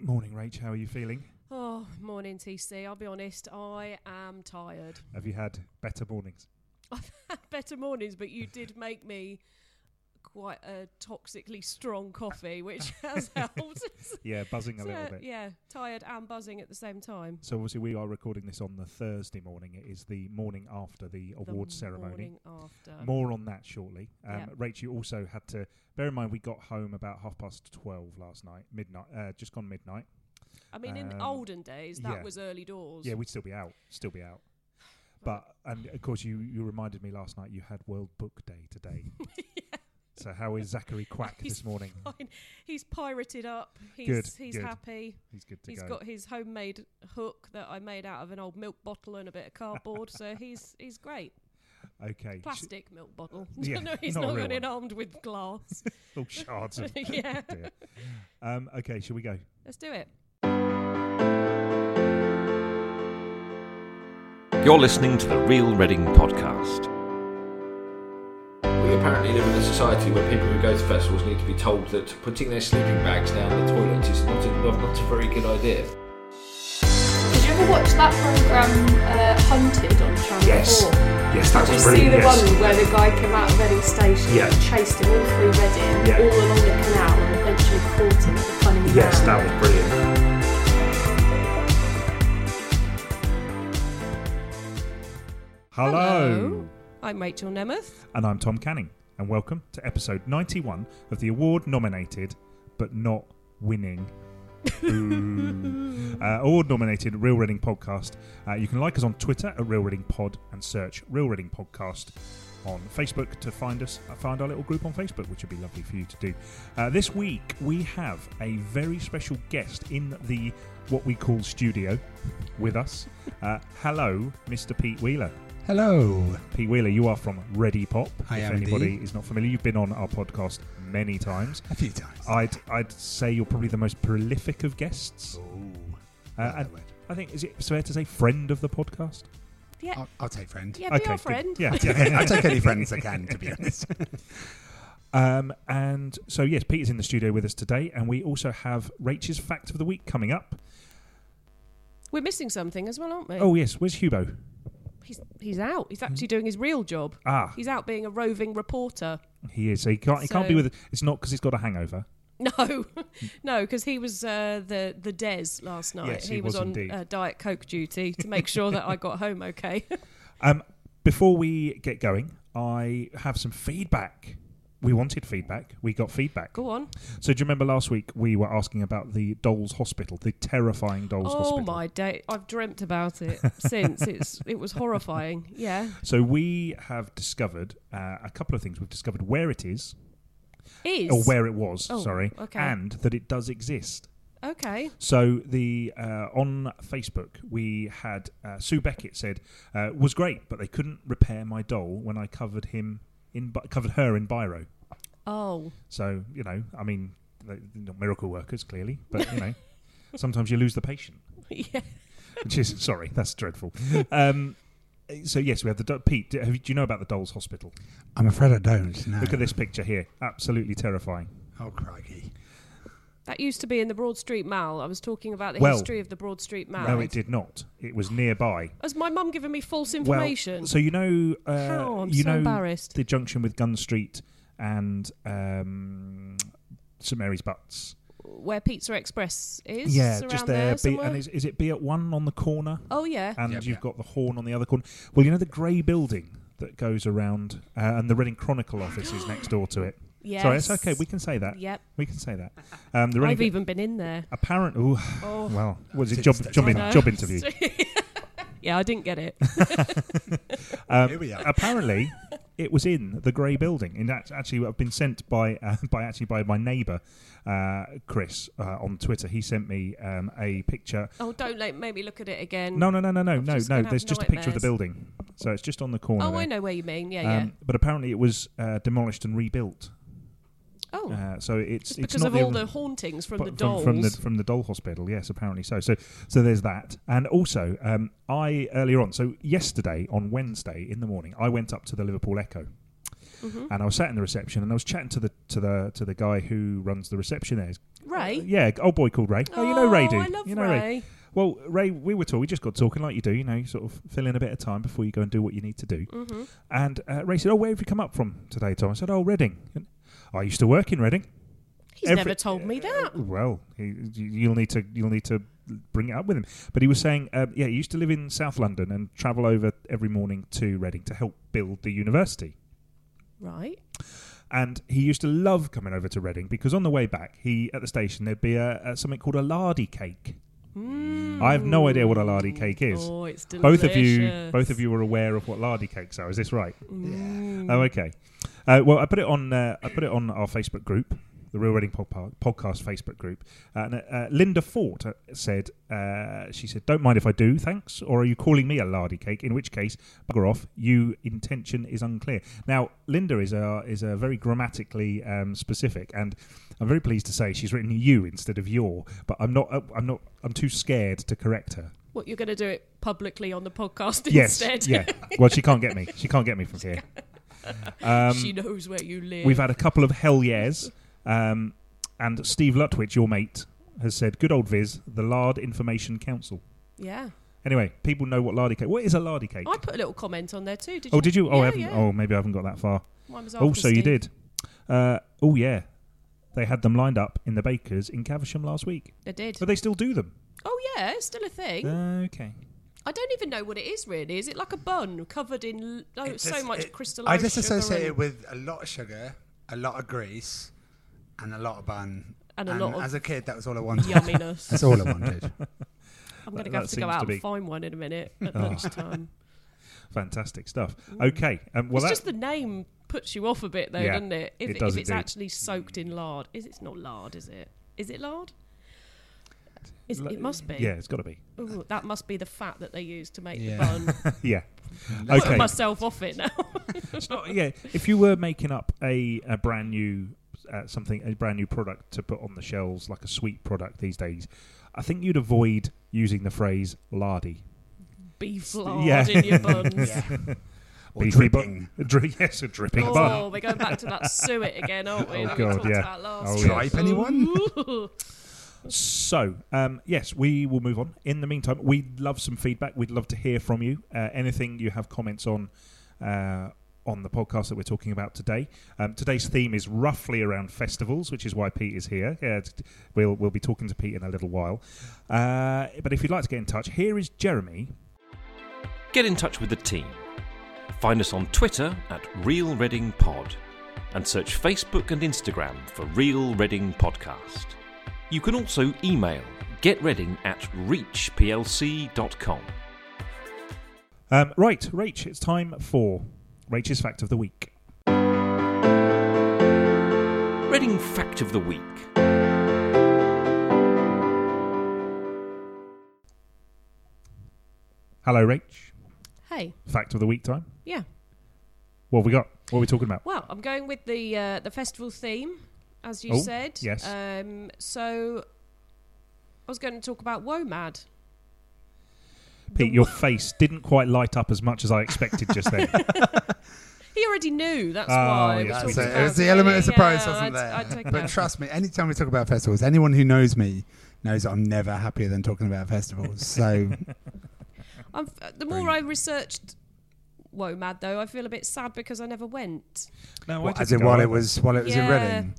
Morning, Rach. How are you feeling? Oh, morning, TC. I'll be honest, I am tired. Have you had better mornings? I've had better mornings, but you did make me quite a toxically strong coffee, which has helped. Yeah, buzzing a So, little bit. Yeah, tired and buzzing at the same time. So obviously we are recording this on the Thursday morning. It is the morning after the The awards ceremony. Morning after. More on that shortly. Um, Yeah. Rach, you also had to bear in mind we got home about half past twelve last night, midnight, uh, just gone midnight. I mean, in um, olden days, that yeah. was early doors. Yeah, we'd still be out, still be out. But and of course you you reminded me last night you had World Book Day today. So how is Zachary Quack this morning? Fine. He's pirated up. He's Good, he's good. happy. He's good to He's go. got his homemade hook that I made out of an old milk bottle and a bit of cardboard. so he's he's great. okay. sh- Plastic milk bottle. Yeah, no, he's not a not, real going in one. armed with glass. Oh, shards of yeah. Um, okay, shall we go? let's do it. You're listening to the Real Reading Podcast. We apparently live in a society where people who go to festivals need to be told that putting their sleeping bags down the toilet is not a, not, not a very good idea. Did you ever watch that program uh, Hunted on Channel Yes. 4? Yes, that Did you see the one where the guy came out of Reading Station Yeah. and chased him all through Reading, Yeah. all along the canal, and eventually caught him at the Cunning Yes, Man? that was brilliant. Hello. I'm Rachel Nemeth. And I'm Tom Canning, and welcome to episode 91 of the award nominated but not winning. Uh, award nominated Real Reading Podcast. Uh, you can like us on Twitter at Real Reading Pod and search Real Reading Podcast on Facebook to find us, uh, find our little group on Facebook, which would be lovely for you to do. Uh, this week we have a very special guest in the what we call studio with us. Uh, hello, Mr. Pete Wheeler. Hello. Pete Wheeler, you are from Ready Pop. I if am anybody indeed. is not familiar, you've been on our podcast many times. A few times. I'd I'd say you're probably the most prolific of guests. Oh, Uh, and I think is it fair to say friend of the podcast? Yeah, I'll, I'll take friend. yeah, be okay, our good. friend. Yeah. I'll take any friends I can, to be honest. um, and so yes, Peter's in the studio with us today, and we also have Rachel's fact of the week coming up. We're missing something as well, aren't we? Oh yes, where's Hubo? He's he's out. He's actually doing his real job. Ah, He's out being a roving reporter. he is. So he can't. He can't be So- with. It's not because he's got a hangover. No, no, because he was uh, the the Des last night. Yes, he was on indeed. uh, Diet Coke duty to make sure that I got home okay. Um, before we get going, I have some feedback. We wanted feedback. We got feedback. Go on. So do you remember last week we were asking about the Dolls Hospital, the terrifying Dolls oh Hospital? Oh my day! I've dreamt about it since. It's it was horrifying. Yeah, So we have discovered uh, a couple of things. We've discovered where it is, is or where it was, Oh, sorry, okay. and that it does exist. okay. So the uh, on Facebook we had uh, Sue Beckett said uh, was great, but they couldn't repair my doll when I covered him in covered her in biro. Oh, So you know, I mean, they're not miracle workers clearly, but you know, sometimes you lose the patient. yeah. Which is sorry, that's dreadful. Um, so yes, we have the do- Pete. Do, have you- do you know about the Dolls Hospital? I'm afraid I don't. No. Look at this picture here. Absolutely terrifying. Oh, crikey. That used to be in the Broad Street Mall. I was talking about the Well, history of the Broad Street Mall. No, it did not. It was nearby. Has my mum given me false information? Well, so you know, uh, How? I'm you so know embarrassed. the junction with Gun Street and um, St Mary's Butts. Where Pizza Express is? yeah, just there. there. Be, and is, is it be at one on the corner? oh yeah. and Yep, you've yep. got the horn on the other corner. Well, you know the grey building that goes around, uh, and the Reading Chronicle office is next door to it. Yes. Sorry, it's okay. We can say that. Yep. We can say that. Um, the I've even been in there. apparent. Ooh, Oh. well, was it job job, in, job interview? yeah, I didn't get it. Um, Here we are. apparently, it was in the grey building. And that's actually I've been sent by uh, by actually by my neighbour uh, Chris uh, on Twitter. He sent me um, a picture. Oh, don't let, make me look at it again. No, no, no, no, no, I'm no, just no. gonna have There's just a picture of the nightmares. building, so it's just on the corner. Oh, there. I know where you mean. Yeah, Um, yeah. But apparently, it was uh, demolished and rebuilt. Oh, Uh, so it's it's because not of the, all the hauntings from the dolls. from, the from the doll hospital. Yes, apparently so. So so there's that, and also um, I earlier on. So yesterday on Wednesday in the morning, I went up to the Liverpool Echo. Mm-hmm. and I was sat in the reception, and I was chatting to the to the to the guy who runs the reception there. Ray. Yeah, old boy called Ray. Oh, you know Ray, do I love you know Ray. Well, Ray, we were talking. We just got talking like you do. You know, you sort of fill in a bit of time before you go and do what you need to do. Mm-hmm. And uh, Ray said, "Oh, where have you come up from today, Tom?" I said, "Oh, Reading." And, I used to work in Reading. He's Every- never told me that. Well, he, you- you'll need to you'll need to bring it up with him. But he was saying, um, yeah, he used to live in South London and travel over every morning to Reading to help build the university. Right. And he used to love coming over to Reading because on the way back, he at the station there'd be a, a something called a lardy cake. I have no idea what a lardy cake is. Oh, it's delicious. both of you, both of you are aware of what lardy cakes are. Is this right? Mm. Oh, okay. Uh, well, I put it on. Uh, I put it on our Facebook group, the Real Reading Podpa- Podcast Facebook group. And uh, Linda Fort uh, said, uh, she said, "Don't mind if I do, thanks. Or are you calling me a lardy cake? In which case, bugger off. You intention is unclear." Now, Linda is a is a very grammatically um, specific, and I'm very pleased to say she's written you instead of your. But I'm not. Uh, I'm not. I'm too scared to correct her. What you're going to do it publicly on the podcast Yes. instead? Yeah. Well, she can't get me. She can't get me from here. Um, she knows where you live. We've had a couple of hell yeahs, um, and Steve Lutwich, your mate, has said, "Good old Viz, the Lard Information Council." yeah. Anyway, people know what lardy cake. What is a lardy cake? I put a little comment on there too. Did oh, you? did you? Oh, I haven't. yeah. Oh, maybe I haven't got that far. Mine was Oh, so you did. Uh, oh, yeah. They had them lined up in the bakers in Caversham last week, They did. but they still do them. Oh yeah, it's still a thing. Okay. I don't even know what it is really. Is it like a bun covered in It so just- much it- crystallized? I just sugar associate it with a lot of sugar, a lot of grease, and a lot of bun. and a lot of as a kid, that was all I wanted. yumminess. That's all I wanted. I'm going That- to have that to go seems out to be- and find one in a minute at Oh. lunchtime. Fantastic stuff. Okay. Um, well, it's that, just the name puts you off a bit, though, Yeah, doesn't it? If, it does if it's indeed. actually soaked in lard, is it's not lard, is it? Is it lard? Is, L- it must be. yeah, it's got to be. Ooh, that must be the fat that they use to make Yeah. the bun. yeah. Put Okay. myself off it now. It's not, yeah, if you were making up a, a brand new uh, something, a brand new product to put on the shelves, like a sweet product these days, I think you'd avoid using the phrase lardy. Beef lard Yeah. in your buns. yeah. Or Beefy dripping. bu- dri- yes, a dripping Oh, bun. we're going back to that suet again, aren't we? Oh, that we God, talked yeah. about last Oh, week. yeah. Tripe, anyone? So, um, yes, we will move on. In the meantime, we'd love some feedback. We'd love to hear from you. Uh, anything you have comments on. Uh, on the podcast that we're talking about today. Um, today's theme is roughly around festivals, which is why Pete is here. Yeah, t- we'll we'll be talking to Pete in a little while. Uh, but if you'd like to get in touch, here is Jeremy. Get in touch with the team. Find us on Twitter at Real Reading Pod and search Facebook and Instagram for Real Reading Podcast. You can also email getreading at reachplc.com. Um, right, Rach, it's time for Rach's fact of the week. Reading Fact of the Week. Hello, Rach. Hey, Fact of the week time. yeah. What have we got? What are we talking about? Well, I'm going with the uh, the festival theme, as you Oh, said. yes. Um, so I was going to talk about WOMAD. Pete, your face didn't quite light up as much as I expected just then. He already knew. That's Oh, why. yes, That's it. It was the element of surprise, yeah, wasn't I'd- there? I'd but that. trust me, anytime we talk about festivals, anyone who knows me knows that I'm never happier than talking about festivals. So I'm, the more I researched WOMAD, though, I feel a bit sad because I never went. No, What, I as didn't in while it was while it was in Yeah. Reading.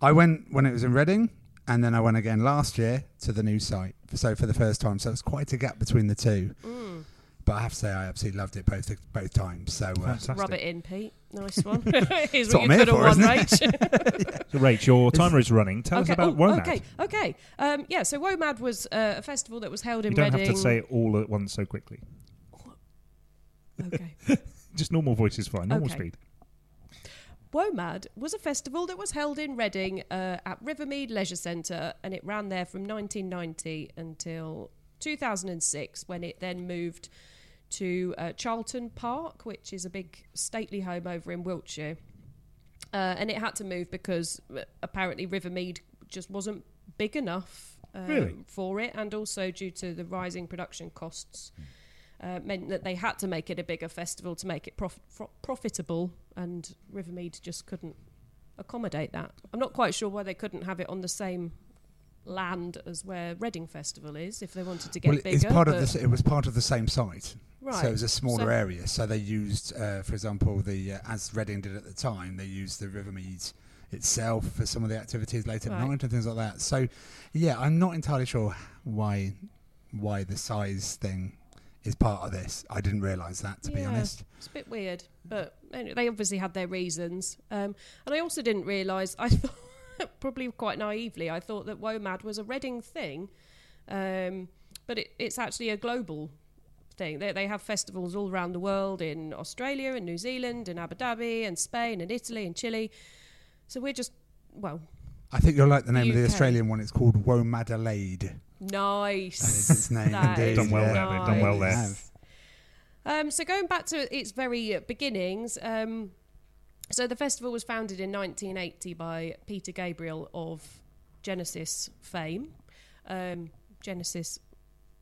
I went when it was in Reading, and then I went again last year to the new site. So for the first time, so it's quite a gap between the two. Mm. But I have to say, I absolutely loved it both both times. So uh, Rub it in, Pete. Nice one. Here's That's what what you I'm could have won, isn't Rach. So, Rach, your timer is running. Tell us about oh, WOMAD. Okay, okay. Um, yeah, so WOMAD was uh, a festival that was held in You don't Reading. have to say it all at once so quickly. Okay. Just normal voice is fine. Normal Okay. speed. WOMAD was a festival that was held in Reading uh, at Rivermead Leisure Centre and it ran there from 1990 until 2006 when it then moved to uh, Charlton Park, which is a big stately home over in Wiltshire. Uh, and it had to move because uh, apparently Rivermead just wasn't big enough um, Really? for it, and also due to the rising production costs. uh, meant that they had to make it a bigger festival to make it prof- profitable, and Rivermead just couldn't accommodate that. I'm not quite sure why they couldn't have it on the same land as where Reading Festival is if they wanted to get well, bigger. it's part of the. It was part of the same site. Right. So it was a smaller So- area. So they used, uh, for example, the uh, as Reading did at the time, they used the Rivermead itself for some of the activities late at Right. night and things like that. So, yeah, I'm not entirely sure why why the size thing is part of this. I didn't realise that, to be honest. It's a bit weird, but anyway, they obviously had their reasons. Um, and I also didn't realise, I thought, probably quite naively, I thought that WOMAD was a Reading thing, um, but it, it's actually a global thing. They, they have festivals all around the world in Australia and New Zealand and Abu Dhabi and Spain and Italy and Chile. So we're just, well, I think you'll like the name of the Australian one. It's called Womadelaide. nice. That is its name, indeed. Done well yeah. there, they've done well there. Um, so going back to its very uh, beginnings, um, so the festival was founded in 1980 by Peter Gabriel of Genesis fame. Um, Genesis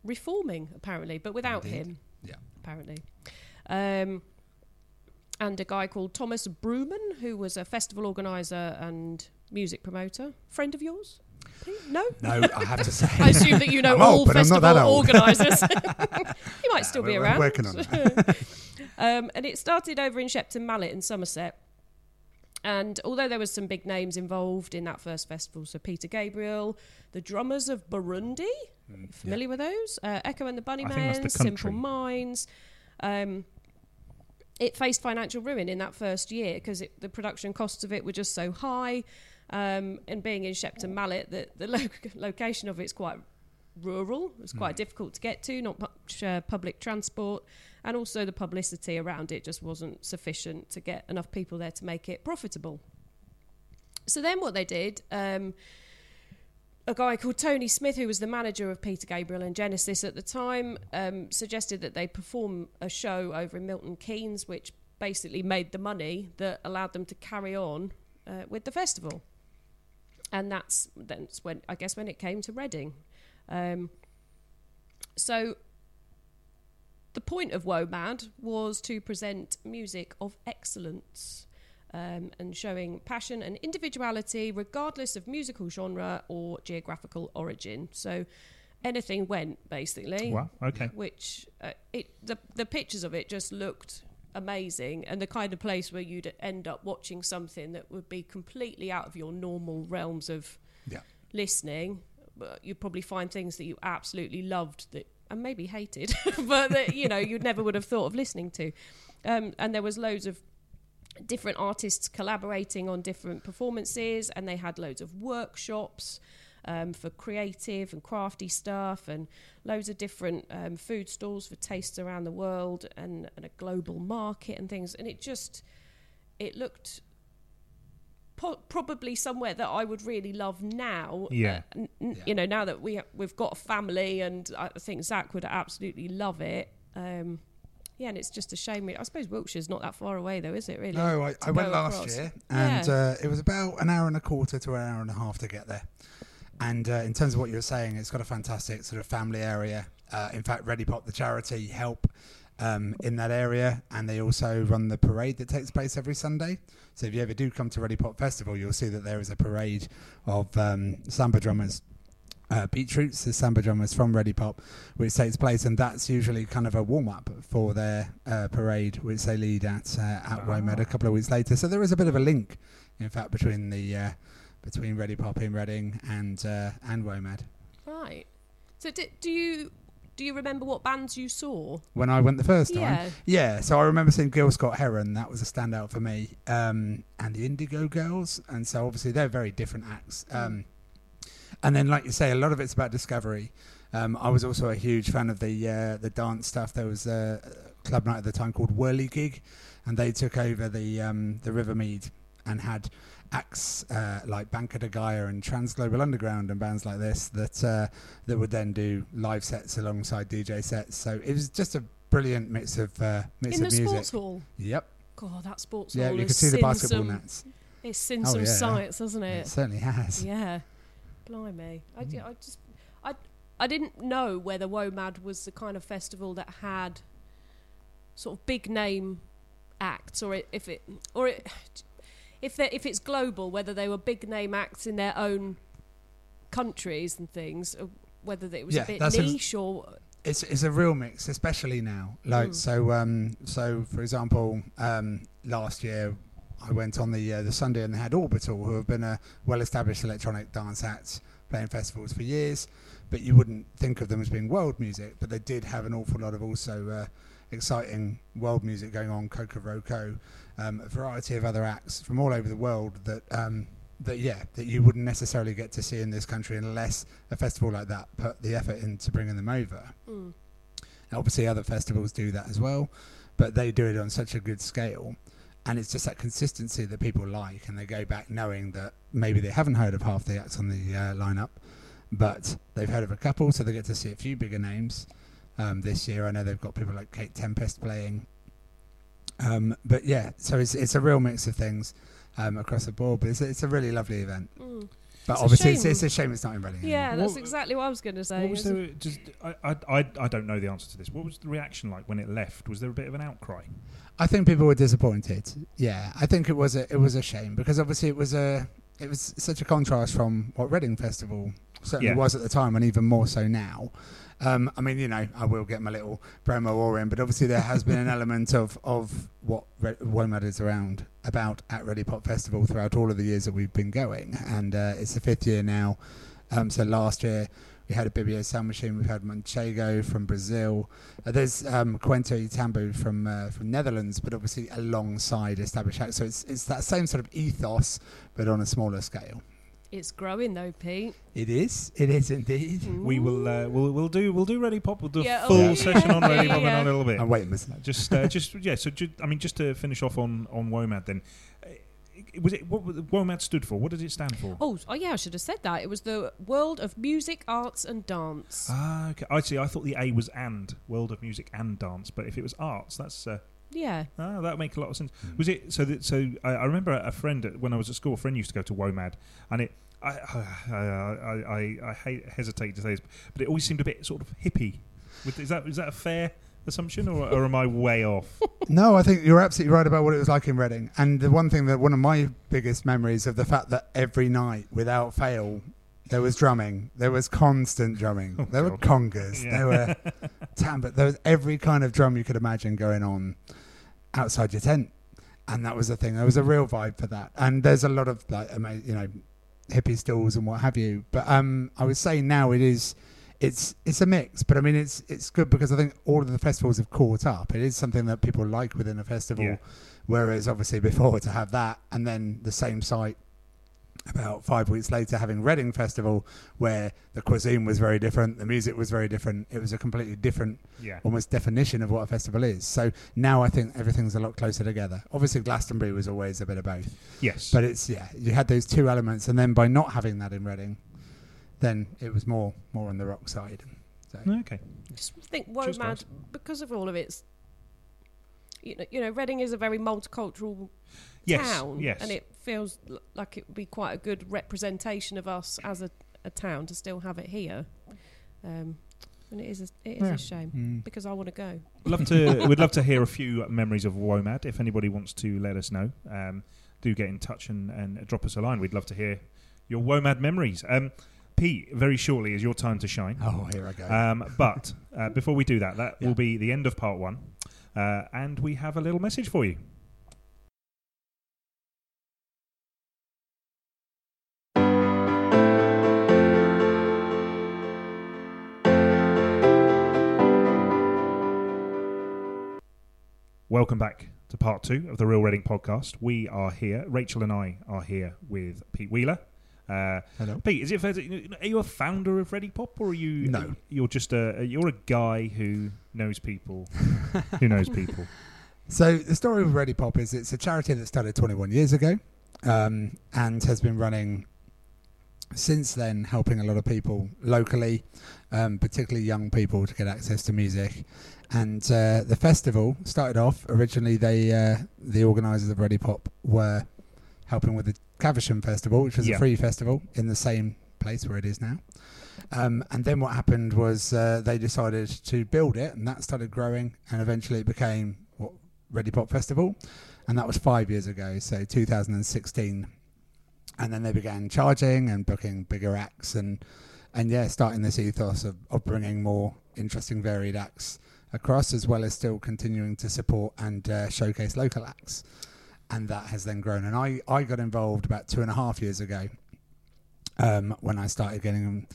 reforming apparently, but without Indeed. him. Yeah. apparently. Um, and a guy called Thomas Brooman, who was a festival organizer and music promoter. Friend of yours? Pete? No. No, I have to say. I assume that you know I'm all old, but I'm not festival organisers. you might still be we're- we're around. working on it. um, and it started over in Shepton Mallet in Somerset. And although there was some big names involved in that first festival, so Peter Gabriel, the drummers of Burundi, familiar with those? Uh, Echo and the Mm, I think that's the Bunnymen, Simple. Minds. Um, it faced financial ruin in that first year because the production costs of it were just so high. Um, and being in Shepton Mallet, the, the lo- location of it's quite rural. It's quite difficult to get to, not much uh, public transport, and also the publicity around it just wasn't sufficient to get enough people there to make it profitable. So then, what they did, um, a guy called Tony Smith, who was the manager of Peter Gabriel and Genesis at the time, um, suggested that they perform a show over in Milton Keynes, which basically made the money that allowed them to carry on uh, with the festival. And that's that's when I guess when it came to Reading. Um, so the point of WOMAD was to present music of excellence um, and showing passion and individuality regardless of musical genre or geographical origin. So anything went basically. Wow. Okay. Which uh, it the the pictures of it just looked amazing and the kind of place where you'd end up watching something that would be completely out of your normal realms of Yeah. listening but you'd probably find things that you absolutely loved that and maybe hated but that you know you'd never would have thought of listening to um, and there was loads of different artists collaborating on different performances and they had loads of workshops um, for creative and crafty stuff and loads of different um, food stalls for tastes around the world and, and a global market and things and it just it looked po- probably somewhere that I would really love now Yeah. uh, n- Yeah. you know now that we we've got a family and I think Zach would absolutely love it um, yeah and it's just a shame I suppose Wiltshire's not that far away though is it really No, I, I went last across? year, and Yeah. uh, it was about an hour and a quarter to an hour and a half to get there. And uh, in terms of what you were saying, it's got a fantastic sort of family area. Uh, in fact, Ready Pop, the charity, help um, in that area, and they also run the parade that takes place every Sunday. So if you ever do come to Ready Pop Festival, you'll see that there is a parade of um, samba drummers. Uh, Beetroots, the samba drummers from Ready Pop, which takes place, and that's usually kind of a warm up for their uh, parade, which they lead at uh, at WOMAD a couple of weeks later. So there is a bit of a link, in fact, between the uh, between Ready Pop in Reading and uh, and WOMAD. right so do, do you do you remember what bands you saw When I went the first time, yeah yeah. So I remember seeing Gil Scott Heron. That was a standout for me, um, and the Indigo Girls. And so obviously they're very different acts. Um, and then, like you say, a lot of it's about discovery. Um, I was also a huge fan of the uh, the dance stuff. There was a club night at the time called Whirly Gig, and they took over the um, the Rivermead and had acts uh, like Banco de Gaia and Trans Global Underground and bands like this that uh, that would then do live sets alongside DJ sets. So it was just a brilliant mix of uh, mix in the music. sports hall Yep. God that sports Yeah, hall Yeah, you could see the basketball some, nets. it's seen Oh, some yeah. sights hasn't It it certainly has. Yeah, blimey. I, Mm. I just, I, I didn't know whether WOMAD was the kind of festival that had sort of big name acts, or it, if it or it, if they if it's global, whether they were big name acts in their own countries and things, or whether it was Yeah, a bit that's a- niche or It's it's a real mix, especially now. Like Mm. so, um, so for example, um, last year I went on the uh, the Sunday and they had Orbital, who have been a well-established electronic dance act playing festivals for years, but you wouldn't think of them as being world music. But they did have an awful lot of also uh, exciting world music going on. Kokoroko, um, a variety of other acts from all over the world that. Um, that yeah, that you wouldn't necessarily get to see in this country unless a festival like that put the effort into bringing them over. mm, Obviously, other festivals do that as well, but they do it on such a good scale. And it's just that consistency that people like, and they go back knowing that maybe they haven't heard of half the acts on the uh, lineup, but they've heard of a couple, so they get to see a few bigger names. Um, this year, I know they've got people like Kate Tempest playing. Um, but yeah, so it's it's a real mix of things um, across the board. But it's, it's a really lovely event. mm. But It's a obviously, it's, it's a shame it's not in Reading. yeah, anymore. that's What- exactly what I was going to say. What was isn't there? Just I, I I I don't know the answer to this. What was the reaction like when it left? Was there a bit of an outcry? I think people were disappointed. Yeah, I think it was a it was a shame because obviously it was a it was such a contrast from what Reading Festival certainly Yeah. was at the time, and even more so now. Um, I mean, you know, I will get my little promo war in, but obviously there has been an element of of what Re- WOMAD is around about at Ready Pop Festival throughout all of the years that we've been going, and uh, it's the fifth year now. Um, so last year we had Ibibio Sound Machine, we've had Manchego from Brazil, uh, there's um, Kuenta i Tambu from uh, from Netherlands, but obviously alongside established acts. So it's it's that same sort of ethos, but on a smaller scale. It's growing though, Pete. It is. It is indeed. We will uh, we'll we'll do we'll do Ready Pop. We'll do Yeah, a full yeah. session on Yeah, Ready yeah, Pop in yeah. a little bit. I'm waiting, Miss. Just uh, just yeah. So ju- I mean, just to finish off on on WOMAD then. uh, Was it what WOMAD stood for? What did it stand for? Oh, oh yeah, I should have said that. It was the World of Music, Arts and Dance. Ah, okay. I see. I thought the A was and World of Music and Dance, but if it was arts, that's uh, yeah. ah, that would make a lot of sense. Was it so that so? I, I remember a friend at- when I was at school. A friend used to go to WOMAD, and it. I I, I, I, I hate, hesitate to say this, but it always seemed a bit sort of hippie. With, is that is that a fair assumption, or, or am I way off? No, I think you're absolutely right about what it was like in Reading. And the one thing that one of my biggest memories of the fact that every night, without fail, there was drumming. There was constant drumming. Oh, there were congas. Yeah. There were tambut. There was every kind of drum you could imagine going on outside your tent. And that was the thing. There was a real vibe for that. And there's a lot of like, you know, hippie stalls and what have you. But um, I would say now it is it's it's a mix, but I mean it's it's good because I think all of the festivals have caught up. It is something that people like within a festival, Yeah. whereas obviously before to have that and then the same site about five weeks later having Reading Festival where the cuisine was very different, the music was very different. It was a completely different Yeah. almost definition of what a festival is. So now I think everything's a lot closer together. Obviously Glastonbury was always a bit of both. Yes. But it's yeah, you had those two elements, and then by not having that in Reading, then it was more more on the rock side. So okay. just think Cheers, WOMAD guys. because of all of its. You know, you know, Reading is a very multicultural Yes. town, Yes. and it feels l- like it would be quite a good representation of us as a, a town to still have it here. Um, and it is a, it is Yeah. a shame mm. because I want to go. love to we'd love to hear a few memories of WOMAD. If anybody wants to let us know, um, do get in touch and, and drop us a line. We'd love to hear your WOMAD memories. Um, Pete, very shortly is your time to shine. oh here I go. Um, but uh, before we do that, that Yeah. will be the end of part one, uh, and we have a little message for you. Welcome back to part two of the Real Reading podcast. We are here. Rachel and I are here with Pete Wheeler. Uh, Hello. Pete, is it fair to, are you a founder of Ready Pop, or are you? No. you're just a you're a guy who knows people, who knows people. So the story of Ready Pop is it's a charity that started 21 years ago, um, and has been running since then, helping a lot of people locally, um, particularly young people, to get access to music. And uh, the festival started off originally. They uh, the organisers of Ready Pop were helping with the Caversham Festival, which was Yeah. a free festival in the same place where it is now. Um, and then what happened was uh, they decided to build it, and that started growing, and eventually it became what Ready Pop Festival, and that was five years ago, so 2016. And then they began charging and booking bigger acts, and and yeah, starting this ethos of, of bringing more interesting, varied acts across, as well as still continuing to support and uh, showcase local acts. And that has then grown. And I, I got involved about two and a half years ago um, when I started getting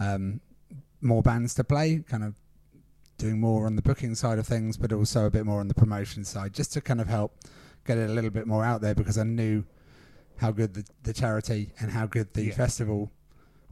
um, more bands to play, kind of doing more on the booking side of things, but also a bit more on the promotion side, just to kind of help get it a little bit more out there because I knew how good the, the charity and how good the Yeah. festival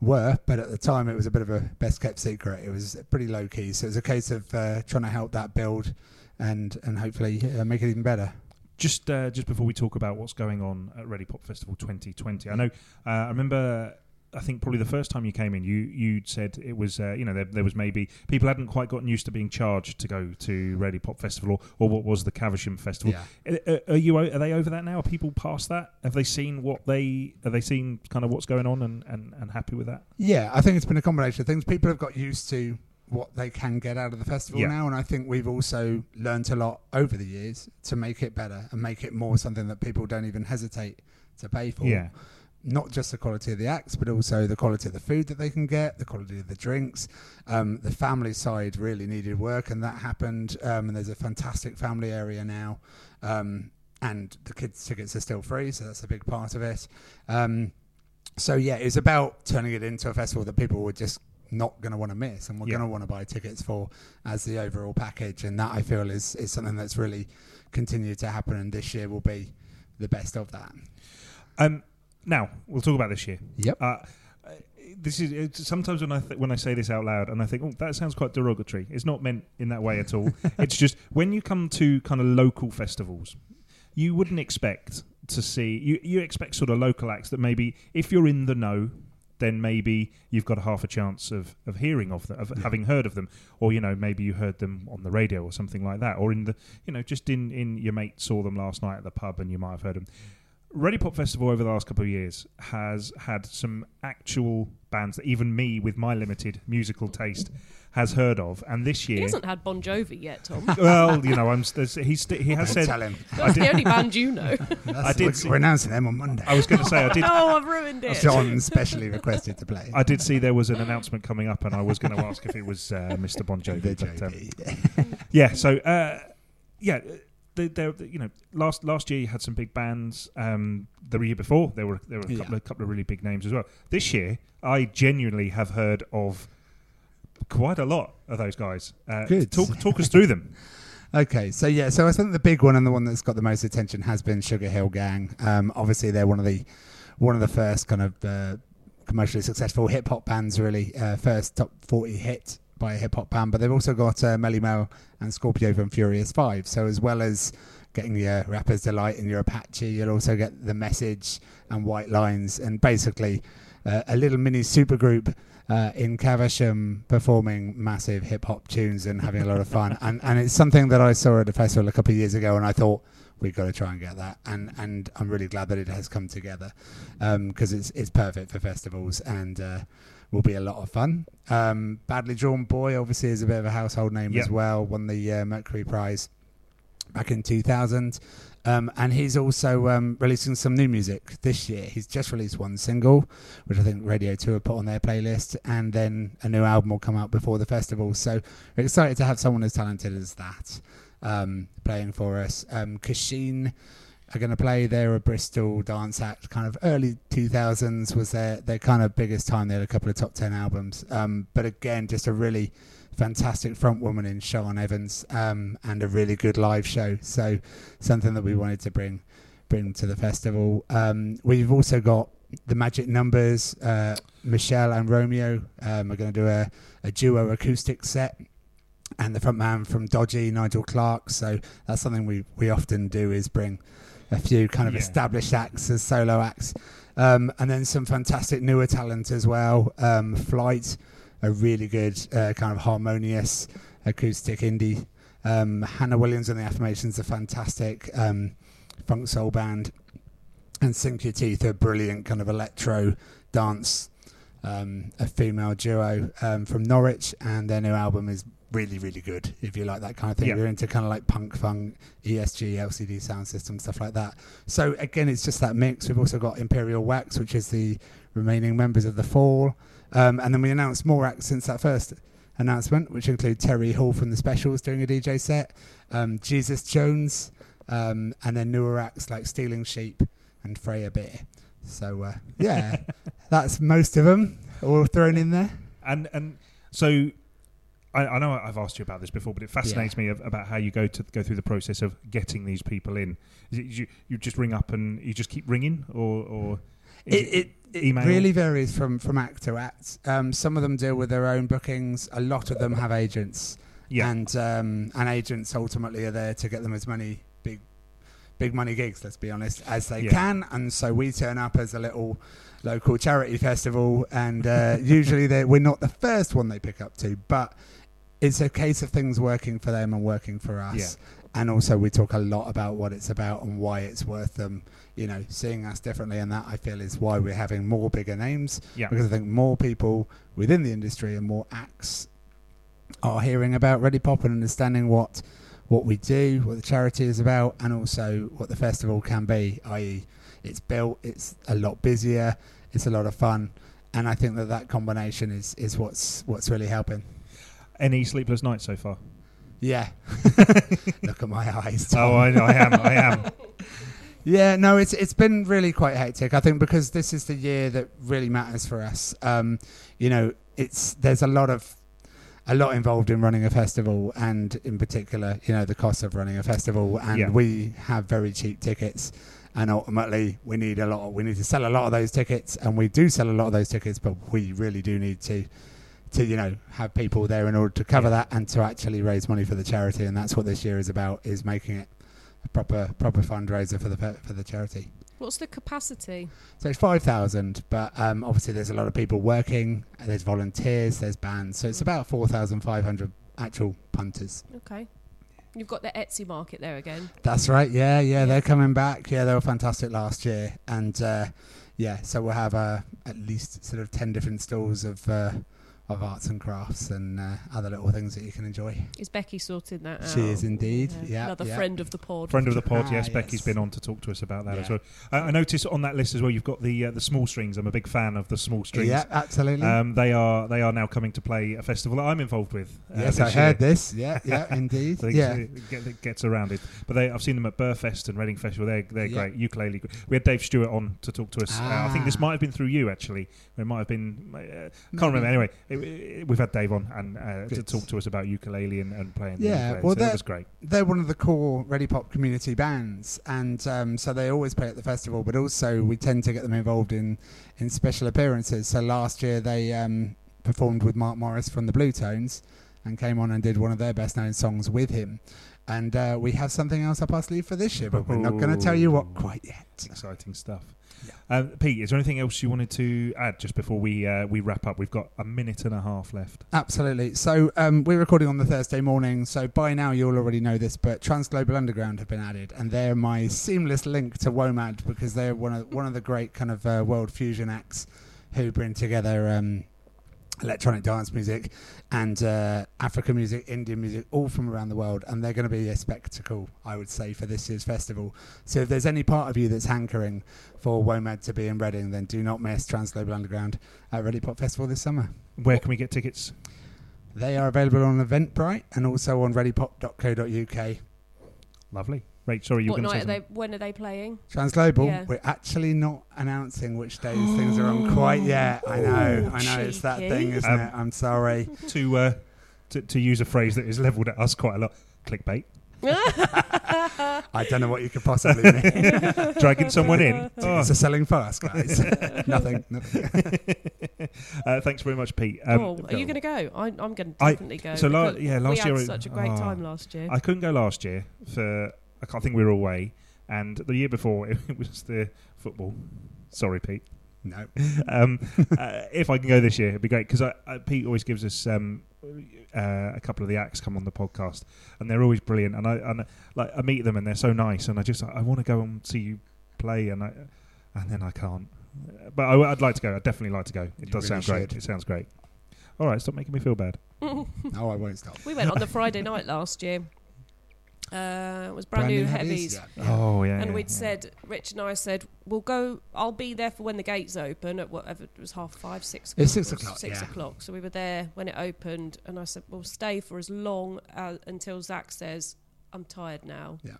were, but at the time it was a bit of a best kept secret. It was pretty low key, so it was a case of uh, trying to help that build and and hopefully uh, make it even better. Just uh, just before we talk about what's going on at Ready Pop Festival 2020, I know uh, I remember. I think probably the first time you came in, you you said it was uh, you know there, there was maybe people hadn't quite gotten used to being charged to go to Ready Pop Festival or, or what was the Caversham Festival. Uh, Are you are they over that now? Are people past that? Have they seen what they have they seen kind of what's going on and, and, and happy with that? Yeah, I think it's been a combination of things. People have got used to what they can get out of the festival Yeah. now, and I think we've also learnt a lot over the years to make it better and make it more something that people don't even hesitate to pay for. Yeah, Not just the quality of the acts, but also the quality of the food that they can get, the quality of the drinks. Um, the family side really needed work, and that happened. Um, and there's a fantastic family area now, um, and the kids' tickets are still free, so that's a big part of it. Um, so yeah, it's about turning it into a festival that people would just not going to want to miss, and we're Yeah. going to want to buy tickets for as the overall package. And that I feel is is something that's really continued to happen, and this year will be the best of that. Um, now we'll talk about this year. Yep. Uh, uh, this is sometimes when I th- when I say this out loud and I think, oh, that sounds quite derogatory. It's not meant in that way at all. it's just when you come to kind of local festivals, you wouldn't expect to see you. You expect sort of local acts that maybe if you're in the know. Then maybe you've got a half a chance of, of hearing of them, of Yeah. having heard of them, or you know maybe you heard them on the radio or something like that, or in the you know just in in your mate saw them last night at the pub and you might have heard them. Ready Pop Festival over the last couple of years has had some actual bands that even me, with my limited musical taste, has heard of. And this year, He hasn't had Bon Jovi yet, Tom. well, you know, I'm st- he's st- he has said. tell him. That's the only band you know. I did we're, see- we're announcing them on Monday. I was going to say I did. oh, I've ruined it. John specially requested to play. I did see there was an announcement coming up, and I was going to ask if it was uh, Mr. Bon Jovi. The but, um, yeah, so uh, yeah, they, they, you know, last last year you had some big bands. Um, the year before there were there were a Yeah. couple, of, couple of really big names as well. This year, I genuinely have heard of quite a lot of those guys. Uh, Good. Talk talk us through them. Okay, so yeah, so I think the big one and the one that's got the most attention has been Sugar Hill Gang. Um, obviously, they're one of the one of the first kind of uh, commercially successful hip hop bands, really. Uh, first top forty hit by a hip hop band, but they've also got uh, Melle Mel and Scorpio from Furious Five. So as well as getting your Rapper's Delight and your Apache, you'll also get the Message and White Lines, and basically uh, a little mini supergroup uh, in Caversham performing massive hip hop tunes and having a lot of fun. and and it's something that I saw at a festival a couple of years ago, and I thought we've got to try and get that. And and I'm really glad that it has come together because it's it's perfect for festivals and. Uh, Will be a lot of fun. Um, Badly Drawn Boy obviously is a bit of a household name Yep. as well. Won the uh, Mercury Prize back in 2000. Um, and he's also um, releasing some new music this year. He's just released one single, which I think Radio 2 have put on their playlist, and then a new album will come out before the festival. So we're excited to have someone as talented as that um, playing for us. Um, Kosheen are going to play. They're a Bristol dance act, kind of early 2000s was their, their kind of biggest time. They had a couple of top 10 albums. Um, but again, just a really fantastic front woman in Sian Evans um, and a really good live show. So something that we wanted to bring bring to the festival. Um, we've also got the Magic Numbers. Uh, Michelle and Romeo um, are going to do a, a duo acoustic set. And the front man from Dodgy, Nigel Clark. So that's something we, we often do is bring a few kind of Yeah. established acts as solo acts. Um, and then some fantastic newer talent as well. Um, Flight, a really good uh, kind of harmonious acoustic indie. Um, Hannah Williams and the Affirmations are fantastic. Um, funk soul band. And Sink Your Teeth, a brilliant kind of electro dance, um, a female duo um, from Norwich. And their new album is really, really good if you like that kind of thing. yeah. you're into kind of like punk, funk, ESG, LCD sound system, stuff like that. So again, it's just that mix. We've also got Imperial Wax, which is the remaining members of the Fall, um, and then we announced more acts since that first announcement, which include Terry Hall from the Specials doing a DJ set, um, Jesus Jones, um, and then newer acts like Stealing Sheep and Freya Beer. So uh, yeah, that's most of them all thrown in there. And and so I, I know I've asked you about this before, but it fascinates me of, about how you go to go through the process of getting these people in. Is it you, you just ring up and you just keep ringing, or or It, it, it really varies from, from act to act. Um, some of them deal with their own bookings. A lot of them have agents, yeah and um, and agents ultimately are there to get them as many big big money gigs. Let's be honest, as they Yeah. can. And so we turn up as a little local charity festival, and uh, usually they- we're not the first one they pick up to, but it's a case of things working for them and working for us. And also, we talk a lot about what it's about and why it's worth them, you know, seeing us differently. And that I feel is why we're having more bigger names yeah because I think more people within the industry and more acts are hearing about Ready Pop and understanding what what we do, what the charity is about, and also what the festival can be. I.e., it's built, it's a lot busier, it's a lot of fun, and I think that that combination is is what's what's really helping. Any sleepless nights so far? Yeah, look at my eyes. Oh, Tom. I, I am. I am. Yeah, no, it's it's been really quite hectic. I think because this is the year that really matters for us. Um, you know, it's there's a lot of a lot involved in running a festival, and in particular, you know, the cost of running a festival. And Yeah. we have very cheap tickets, and ultimately, we need a lot. Of, we need to sell a lot of those tickets, and we do sell a lot of those tickets, but we really do need to. To you know, have people there in order to cover Yeah. that and to actually raise money for the charity, and that's what this year is about: is making it a proper proper fundraiser for the for the charity. What's the capacity? So it's five thousand, but um, obviously there's a lot of people working. and There's volunteers, there's bands, so it's about four thousand five hundred actual punters. Okay. You've got the Etsy market there again. That's right. Yeah, yeah, Yeah. they're coming back. Yeah, they were fantastic last year, and uh, yeah, so we'll have uh, at least sort of ten different stalls of uh, of arts and crafts and uh, other little things that you can enjoy. Is Becky sorting that out? She is indeed. Yeah, Another yeah. friend of the pod. Friend of the pod, Ah, yes. yes. Becky's been on to talk to us about that as well. I, I noticed on that list as well. You've got the uh, the small strings. I'm a big fan of the small strings. Yeah, absolutely. Um, they are they are now coming to play a festival that I'm involved with. uh, yes, this I heard year. this. Yeah, yeah, indeed. So it yeah. get- it gets around it. But they, I've seen them at Burfest and Reading Festival. They're they're Yeah. great. Ukulele. We had Dave Stewart on to talk to us. Uh, I think this Ah. might have been through you actually. It might have been. Uh, can't Maybe. remember. Anyway, it, it- we've had Dave on and uh, to talk to us about ukulele and, and playing. Yeah, ukulele. well, so that that- was great. they're one of the core Ready Pop community bands, and um, so they always play at the festival. But also, we tend to get them involved in in special appearances. So last year, they um, performed with Mark Morris from the Blue Tones, and came on and did one of their best known songs with him. And uh, we have something else up our sleeve for this year, but we're not going to tell you what quite yet. Exciting stuff. Um, Pete, is there anything else you wanted to add just before we uh, we wrap up? We've got a minute and a half left. Absolutely. So um, we're recording on the Thursday morning. So by now you'll already know this, but Transglobal Underground have been added, and they're my seamless link to WOMAD because they're one of one of the great kind of uh, world fusion acts who bring together um, electronic dance music and uh, African music, Indian music, all from around the world, and they're going to be a spectacle, I would say, for this year's festival. So if there's any part of you that's hankering for WOMAD to be in Reading, then do not miss Trans Global Underground at Ready Pop Festival this summer. Where can we get tickets? They are available on Eventbrite and also on readypop.co.uk. Lovely. Right, sorry, you were What going to night say are something. they? When are they playing? Transglobal, Yeah. we're actually not announcing which days things are on quite yet. I know, I know, it's that thing, isn't Um, it? I'm sorry. to, uh, to to use a phrase that is levelled at us quite a lot. Clickbait. I don't know what you could possibly mean. Dragging someone in. Oh. It's a selling fast, guys. nothing. nothing. Uh, thanks very much, Pete. Um, oh, are you going to go? I, I'm going to I- definitely go. so la- because yeah, last we year had such a great oh. time last year. I couldn't go last year for I can't think we were away, and the year before it was the football. Sorry, Pete. No. Um, uh, if I can go this year, it'd be great because I, I, Pete always gives us um, uh, a couple of the acts come on the podcast, and they're always brilliant. And I and like I meet them and they're so nice, and I just I want to go and see you play, and I and then I can't. But I, would like to go. I'd definitely like to go. It You does really sound great. It sounds great. All right, stop making me feel bad. No, I won't stop. We went on the Friday night last year. Uh, it was brand, new, heavies. Yeah. Oh yeah. and yeah, we'd yeah. said, Rich and I said, we'll go, I'll be there for when the gates open at whatever, it was half five, six o'clock. It's six o'clock, Six yeah. o'clock. So we were there when it opened, and I said, we'll stay for as long uh, until Zach says, I'm tired now. Yeah.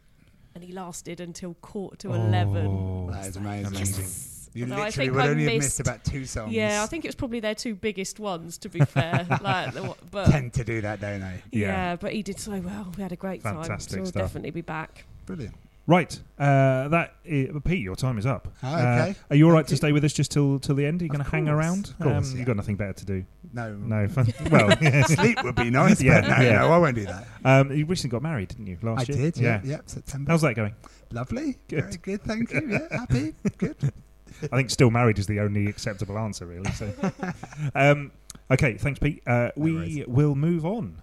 And he lasted until quarter to 11. Oh, That is amazing. amazing. You Although I literally think would I only have missed- missed about two songs. Yeah, I think it was probably their two biggest ones, to be fair. like, but tend to do that, don't they? yeah. Yeah. but he did so well. We had a great time. Fantastic So we'll stuff. definitely be back. Brilliant. Right. Uh, that i Pete, your time is up. Oh, Uh, okay. are you all right Thank to you. stay with us just till till the end? Are you going to hang around? of course, um, yeah. You've got nothing better to do. No. No. fun- well. Sleep would be nice, Yeah, but no, yeah. no, I won't do that. Um, you recently got married, didn't you? Last I year. did, yeah, yeah, September. How's that going? Lovely. Good. Very good, thank you. Yeah, happy. Good. I think still married is the only acceptable answer, really. So, um, okay, thanks, Pete. Uh, we worries. will move on.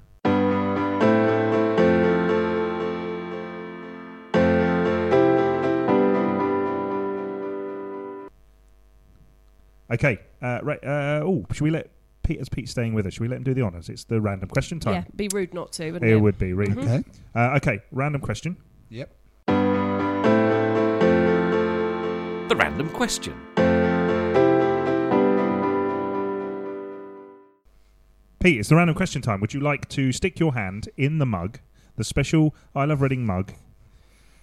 Okay. Uh, right. Uh, oh, should we let Pete, as Pete's staying with us, should we let him do the honours? It's the random question time. Yeah, be rude not to. Wouldn't It it, would be really. Mhm. Okay. Uh, okay, random question. Yep. The random question. Pete, it's the random question time. Would you like to stick your hand in the mug, the special I Love Reading mug?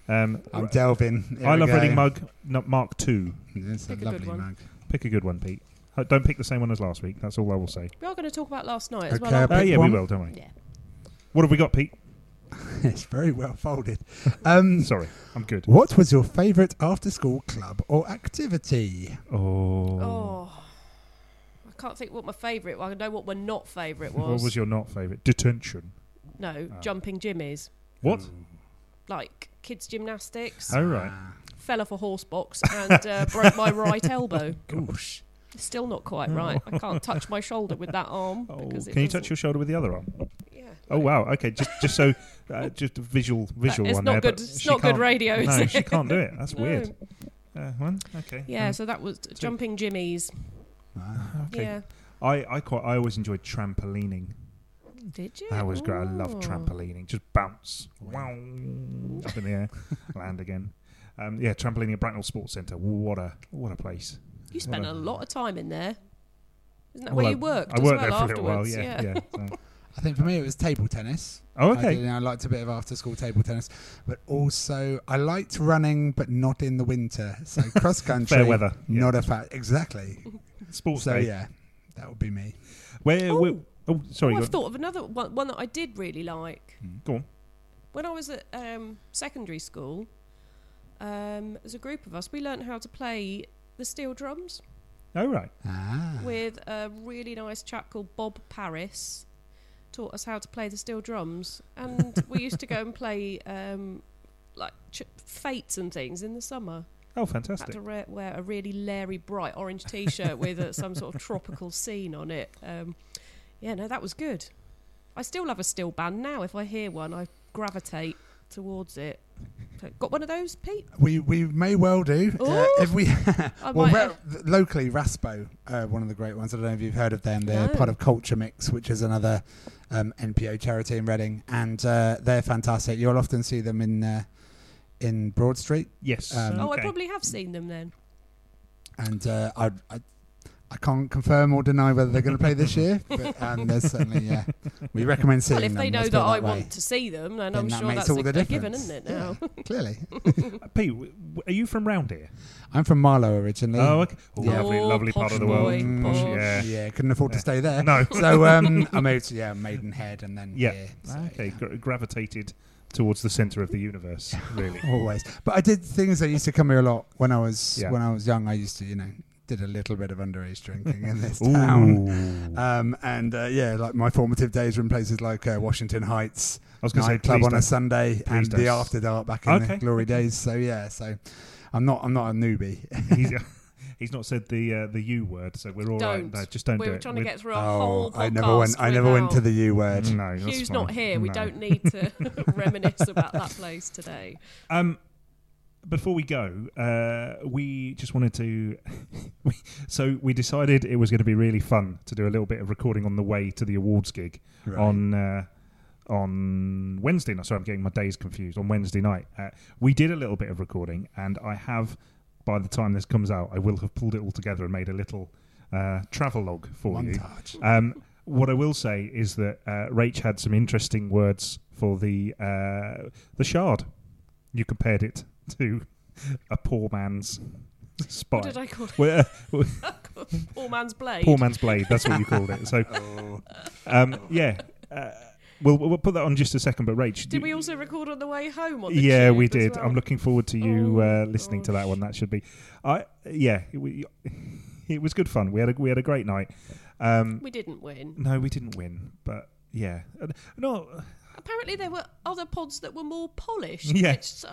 Um, I'm delving. Here I we Love go. Reading mug, no, Mark Two. It's a Pick a good lovely one. mug. Pick a good one, Pete. Uh, Don't pick the same one as last week. That's all I will say. We are going to talk about last night as Okay, well. aren't Uh, Pick yeah, one. we will, don't we? we? Yeah. What have we got, Pete? it's very well folded. Um, Sorry, I'm good. what was your favourite after-school club or activity? Oh. Oh. I can't think what my favourite. Well, I know what my not favourite was. What was your not favourite? Detention. no, Oh. jumping jimmies. What? Like kids gymnastics. Oh, right. Ah, Fell off a horse box and uh, broke my right elbow. Goosh. Still not quite right. I can't touch my shoulder with that arm. Oh, because can you doesn't- touch your shoulder with the other arm? Yeah. Oh wow. Okay, just just so uh, just a visual visual it's one not there. good. but It's she not good can't- radio. is No, it? she can't do it. That's No. weird. Uh, well, okay. Yeah, Um, so that was jumping jimmies. Ah. okay. Yeah. I I quite I always enjoyed trampolining. Did you? That was great. I love Oh. trampolining. Just bounce, wow, up in the air, land again. Um, yeah, trampolining at Bracknell Sports Centre. What a what a place. You spent Well, a lot of time in there. Isn't that Well, where I- you worked? I as worked well there for a little while. afterwards? Yeah, yeah. so- I think for me it was table tennis. Oh, I, did, okay. you know, I liked a bit of after-school table tennis, but also I liked running, but not in the winter. So cross country, Fair weather. Yeah. not a fact. Exactly. Sports so day. yeah, that would be me. Where? Oh. where oh, sorry. Oh, I've on. thought of another one, one that I did really like. Go on. When I was at um, secondary school, um, as a group of us, we learned how to play the steel drums Oh right. Ah. with a really nice chap called Bob Paris. Taught us how to play the steel drums, and we used to go and play um, like ch- fates and things in the summer. Oh, Had fantastic. to re- wear a really leery, bright orange T-shirt with uh, some sort of tropical scene on it. Um, yeah, no, that was good. I still love a steel band now. If I hear one, I gravitate towards it. So, got one of those, Pete? We we may well do. Uh, if we well, might re- have- locally, Raspo, uh, one of the great ones. I don't know if you've heard of them. They're No. part of Culture Mix, which is another um, NPO charity in Reading, and uh, they're fantastic. You'll often see them in uh, in Broad Street, Yes. Um, Oh, I probably have seen them then. and uh, I, I I can't confirm or deny whether they're going to play this year, but um, there's certainly yeah. We recommend seeing Well, if them. they know let's that, I way. want to see them, then, Then I'm that sure makes that's all a, the a given, difference. isn't it? Yeah. Now, Clearly, Uh, Pete, w- w- are you from round here? I'm from Marlow originally. Oh, okay. Oh, Yeah. Lovely, Oh, lovely part of the world. boy, Mm, Posh, posh. yeah. yeah, couldn't afford to stay there. No. So um, I moved to yeah Maidenhead and then Yeah. here. So, okay, yeah. gra- gravitated towards the centre of the universe, really. always. But I did things. I used to come here a lot when I was Yeah. when I was young. I used to you know did a little bit of underage drinking in this town. Um, and uh, yeah, like my formative days were in places like uh, Washington Heights I was going to say, club on a. Sunday and don't. the After Dark back in Okay. the glory days. So yeah, so I'm not I'm not a newbie. he's, he's not said the uh, the U word, so we're all right. Don't. No, just don't we do were it. trying to We're- get through a oh, whole podcast I never went I never went to the U word. No, that's Hugh's fine. not here. We don't need to reminisce about that place today. Um, before we go, uh, we just wanted to. we, so we decided it was going to be really fun to do a little bit of recording on the way to the awards gig Right. on uh, on Wednesday. night. Sorry, I'm getting my days confused. On Wednesday night, uh, we did a little bit of recording, and I have. By the time this comes out, I will have pulled it all together and made a little uh, travel log for you. Um, what I will say is that uh, Rach had some interesting words for the uh, the shard. You compared it to a poor man's spy. What did I call it? Well, uh, Poor man's blade. poor man's blade. That's what you called it. So, Oh. um, yeah, uh, we'll we'll put that on just a second. But Rach, Did we also record on the way home? On the yeah, we did. well? I'm looking forward to you Oh, uh, listening to that one. That should be, I yeah, it, we, it was good fun. We had a we had a great night. Um, We didn't win. no, we didn't win, but yeah, Uh, no, Apparently, there were other pods that were more polished. Yeah. Which,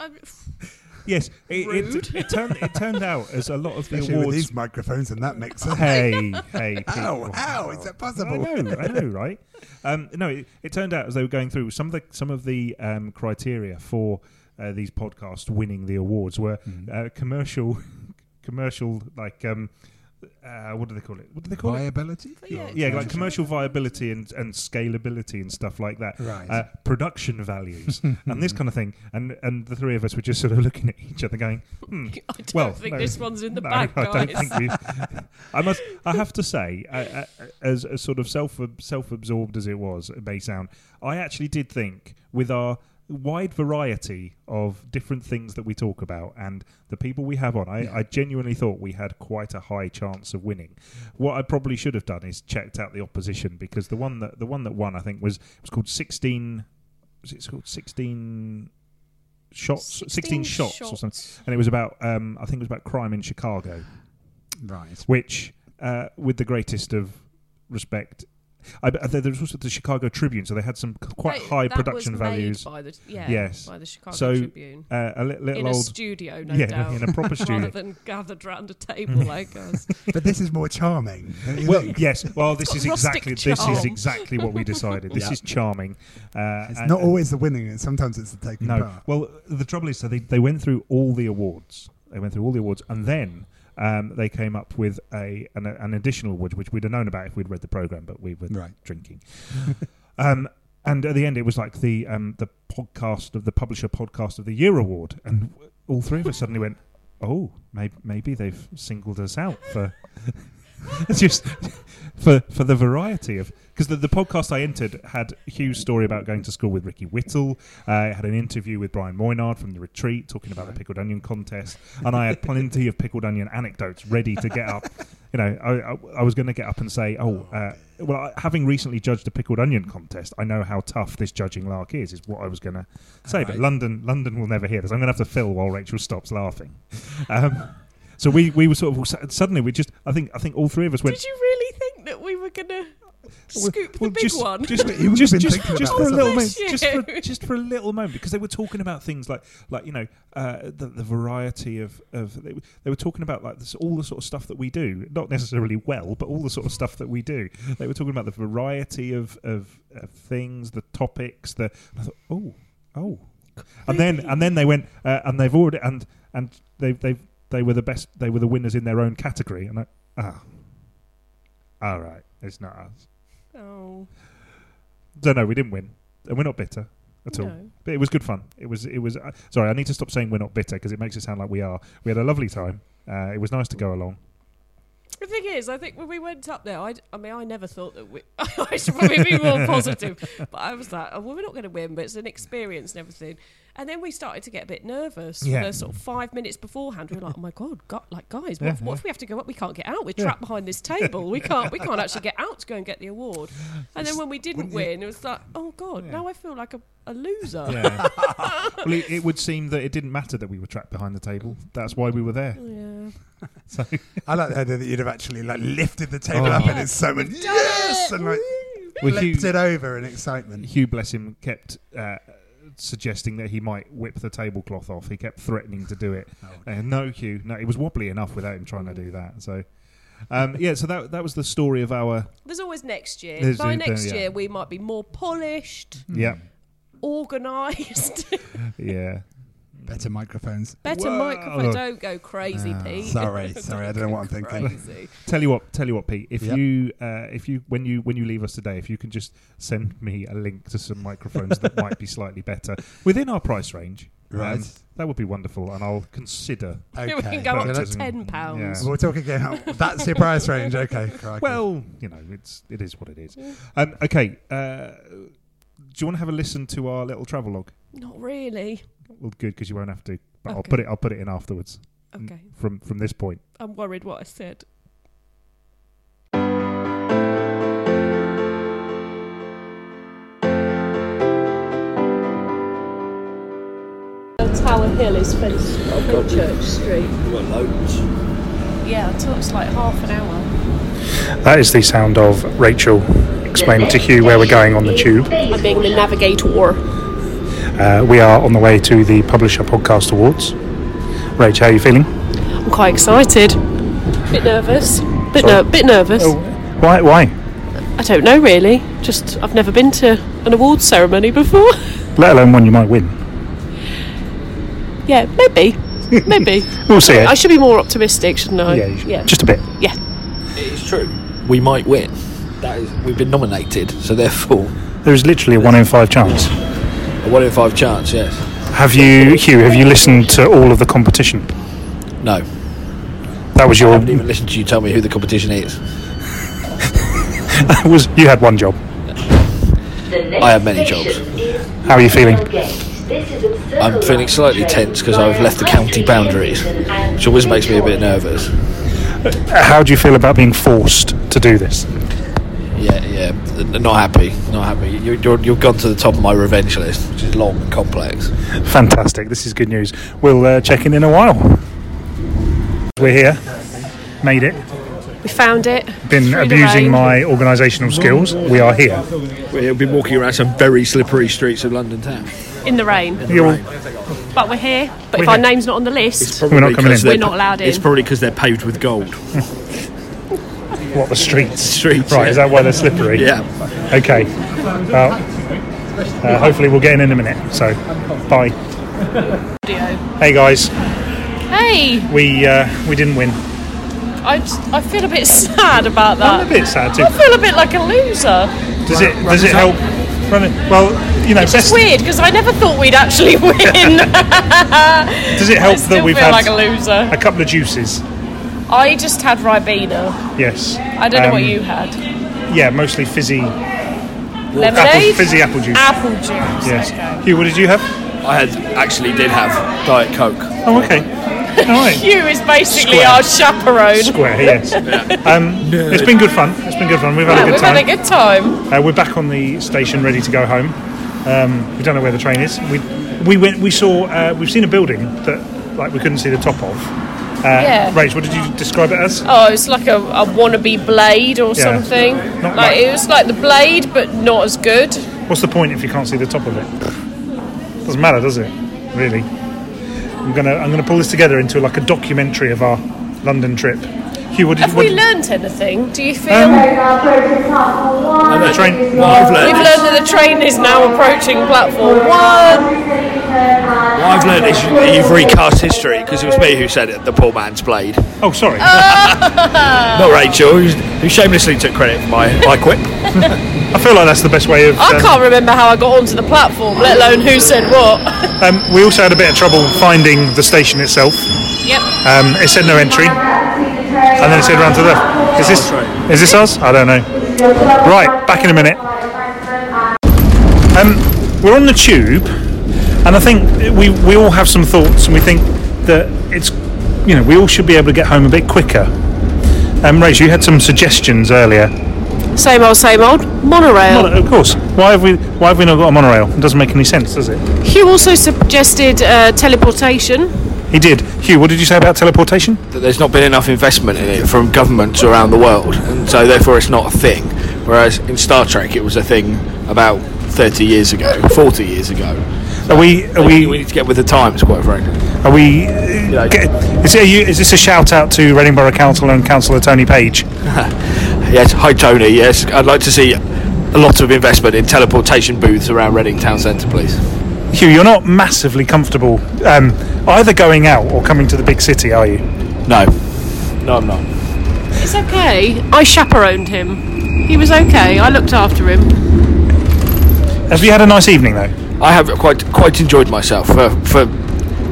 Yes, it, Rude. it, it turned it turned out as a lot of the Especially with awards. these microphones and that mixer. Hey, hey, How? people. How is that I possible? know, I know, right? Um, no, it, it turned out as they were going through some of the some of the um, criteria for uh, these podcasts winning the awards were Hmm. uh, commercial, commercial like um, uh, what do they call it? What do they call it? Viability? Yeah, Yeah, like commercial commercial viability and, and scalability and stuff like that. Right. Uh, production values and this kind of thing. And and the three of us were just sort of looking at each other, going, "Hmm, I don't Well, think no. this one's in the no, bag, I don't guys. think we. I must. I have to say, uh, uh, as, as sort of self self absorbed as it was, it may sound. I actually did think with our wide variety of different things that we talk about and the people we have on, I, Yeah. I genuinely thought we had quite a high chance of winning. What I probably should have done is checked out the opposition because the one that the one that won, I think, was was called sixteen. Was it called sixteen? Shots, 16, shots, or something, and it was about. Um, I think it was about crime in Chicago Right. which, uh, with the greatest of respect, I, I, there was also the Chicago Tribune, so they had some quite Hey, high that production was made values. By the, yeah, Yes. by the Chicago So, Tribune. Uh, a li- little in a old, studio, no yeah, doubt. in a proper studio. Rather than gathered around a table like us. But this is more charming. well, think? yes. Well, this is rustic exactly this is exactly what we decided. This Yeah. is charming. Uh, It's and- not always the winning, and sometimes it's the taking No. part. Well, the trouble is, so they, they went through all the awards. They went through all the awards, and then um, they came up with a an, an additional award, which we'd have known about if we'd read the program, but we were Right. drinking. um, and at the end, it was like the um, the podcast of the publisher podcast of the year award, and all three of us suddenly went, "Oh, maybe maybe they've singled us out for." just for for the variety of because the, the podcast I entered had Hugh's story about going to school with Ricky Whittle. Uh, it had an interview with Brian Moynard from the retreat talking about the pickled onion contest, and I had plenty of pickled onion anecdotes ready to get up. You know, I, I, I was going to get up and say, "Oh, uh, well, I, having recently judged a pickled onion contest, I know how tough this judging lark is." Is what I was going to say, but London London will never hear this. I'm going to have to fill while Rachel stops laughing. Um, so we, we were sort of suddenly we just I think I think all three of us went Did you really think that we were going to scoop well, the big just, one? Just, You just, just, thinking just about for a this, little moment, just for, just for a little moment, because they were talking about things like, like you know, uh, the, the variety of, of they, they were talking about like this, all the sort of stuff that we do, not necessarily well, but all the sort of stuff that we do. They were talking about the variety of, of, of things, the topics. The I thought, oh, oh, and then and then they went uh, and they've already and and they they they were the best. They were the winners in their own category, and I ah, all right, it's not us. oh, Don't know. We didn't win, and we're not bitter at all. no. But it was good fun. It was. It was. Uh, sorry, I need to stop saying we're not bitter because it makes it sound like we are. We had a lovely time. Uh, it was nice to go along. The thing is, I think when we went up there, I, I mean, I never thought that we. I should probably be more positive, but I was like, oh, well, we're not going to win, but it's an experience and everything. And then we started to get a bit nervous. Yeah. For the sort of five minutes beforehand, we were like, oh my god, God like guys, what, Yeah, if, what yeah. if we have to go up? We can't get out. We're Yeah. trapped behind this table. We can't. We can't actually get out to go and get the award. And then when we didn't win, it was like, oh god, Yeah. now I feel like a, a loser. Yeah. well, it, it would seem that it didn't matter that we were trapped behind the table. That's why we were there. Yeah. So I like the idea that you'd have actually like lifted the table Oh. up in excitement. Yes, and like Well, flipped Hugh- it over in excitement. Hugh, bless him, kept uh, suggesting that he might whip the tablecloth off. He kept threatening to do it. Oh, Uh, no, cue. No, it was wobbly enough without him trying to do that. So, um, yeah. So that that was the story of our. There's always next year. There's By a- next yeah. year, we might be more polished, Yeah, organised. yeah, Better microphones. Better Whoa. microphone. Don't go crazy, Ah, Pete. sorry, sorry, I don't know what I'm thinking. crazy. Tell you what, tell you what, Pete. If Yep. you, uh, if you, when you, when you leave us today, if you can just send me a link to some microphones that might be slightly better within our price range, um, Right. that would be wonderful, and I'll consider. Okay. we can go up to ten pounds. Yeah. We're talking again. That's your price range. Okay. crikey. Well, you know, it's it is what it is. Um, okay, uh, do you want to have a listen to our little travelogue? Not really. Well, good because you won't have to. But I'll Okay. put it. I'll put it in afterwards. mm, Okay. From from this point. I'm worried what I said. Tower Hill is fenced on Church Street. loads. Yeah, it took us like half an hour. That is the sound of Rachel explaining to Hugh where we're going on the tube. I'm being the navigator. Uh, we are on the way to the Publisher Podcast Awards. Rach, how are you feeling? I'm quite excited. a Bit nervous. Bit, Sorry. ner- bit nervous. Oh, why? Why? I don't know really. Just I've never been to an awards ceremony before. Let alone one you might win. yeah, maybe. Maybe. We'll see. I should be more optimistic, shouldn't I? yeah, you should. yeah. just a bit. yeah. It is true. We might win. That is, we've been nominated, so therefore There is literally a one in five chance. A one in five chance. Yes. Have you, Hugh? Have you listened to all of the competition? No. That was your. I your. haven't even listened to you tell me who the competition is. was you had one job? I have many jobs. How are you feeling? I'm feeling slightly tense because I've left the county boundaries, which always makes me a bit nervous. How do you feel about being forced to do this? Yeah, yeah, not happy, not happy. You, you're, you've gone to the top of my revenge list, which is long and complex. Fantastic. This is good news. We'll uh, check in in a while. We're here. Made it. We found it. Been Through abusing my organisational skills. We are here. We've been walking around some very slippery streets of London town. in the rain. You're all- But we're here. But We're if our name's not on the list, We're not coming in. We're not allowed in. It's probably because they're paved with gold. what the streets? Streets, Right. yeah. Is that why they're slippery? Yeah. Okay. Well, uh, hopefully we'll get in in a minute. So, bye. Hey guys, Hey, we uh, we didn't win. I, I feel a bit sad about that. I'm a bit sad too. I feel a bit like a loser. Does it does it help? Run it. Well, you know, It's best, weird because I never thought we'd actually win. does it help that we've had like a loser. a couple of juices? I just had Ribena. Yes. I don't know what Um, you had. Yeah, mostly fizzy, apple, Lemonade? fizzy apple juice. Apple juice. Yes. Okay. Hugh, what did you have? I had actually did have Diet Coke. Oh, okay. All right. Hugh is basically Square. our chaperone. Square, yes. Um, it's been good fun. It's been good fun. We've had Yeah, a good time. we've time. had a good time. Uh, we're back on the station, ready to go home. Um, we don't know where the train is. We we went. We saw. Uh, we've seen a building that like we couldn't see the top of. Uh, Yeah. Rach, what did you describe it as? Oh, it's like a, a wannabe blade or Yeah. something. Not like like- it was like the blade, but not as good. What's the point if you can't see the top of it? Doesn't matter, does it? Really? I'm gonna I'm gonna pull this together into like a documentary of our London trip. Hugh, what did Have you? What we did- learnt anything? Do you feel? Um, the train. What I've learned, We've learned that the train is now approaching platform one. what I've learned is you- you've recast history because it was me who said it. The poor man's blade, Oh, sorry. not Rachel, who shamelessly took credit for my my quip. I feel like that's the best way of. I um, can't remember how I got onto the platform, let alone who said what. Um, we also had a bit of trouble finding the station itself. yep. Um, it said no entry, and then it said round to the left. Is this is this us? I don't know. Right, back in a minute. Um, we're on the tube, and I think we we all have some thoughts, and we think that it's you know we all should be able to get home a bit quicker. Um, Rachel, you had some suggestions earlier. Same old, same old. Monorail. Well, of course. Why have we why have we not got a monorail? It doesn't make any sense, does it? Hugh also suggested uh, teleportation. He did. Hugh, what did you say about teleportation? that there's not been enough investment in it from governments around the world, and so therefore it's not a thing. Whereas in Star Trek, it was a thing about 30 years ago, 40 years ago. Are we are we, we need to get with the times, quite frankly. Are we? Uh, get, is, it, you, is this a shout out to Reading Borough Council and Councillor Tony Page? Yes, hi Tony. Yes, I'd like to see a lot of investment in teleportation booths around Reading Town Centre, please. Hugh, you're not massively comfortable um, either going out or coming to the big city, are you? No, no, I'm not. It's okay. I chaperoned him. He was okay. I looked after him. Have you had a nice evening though? I have quite quite enjoyed myself for for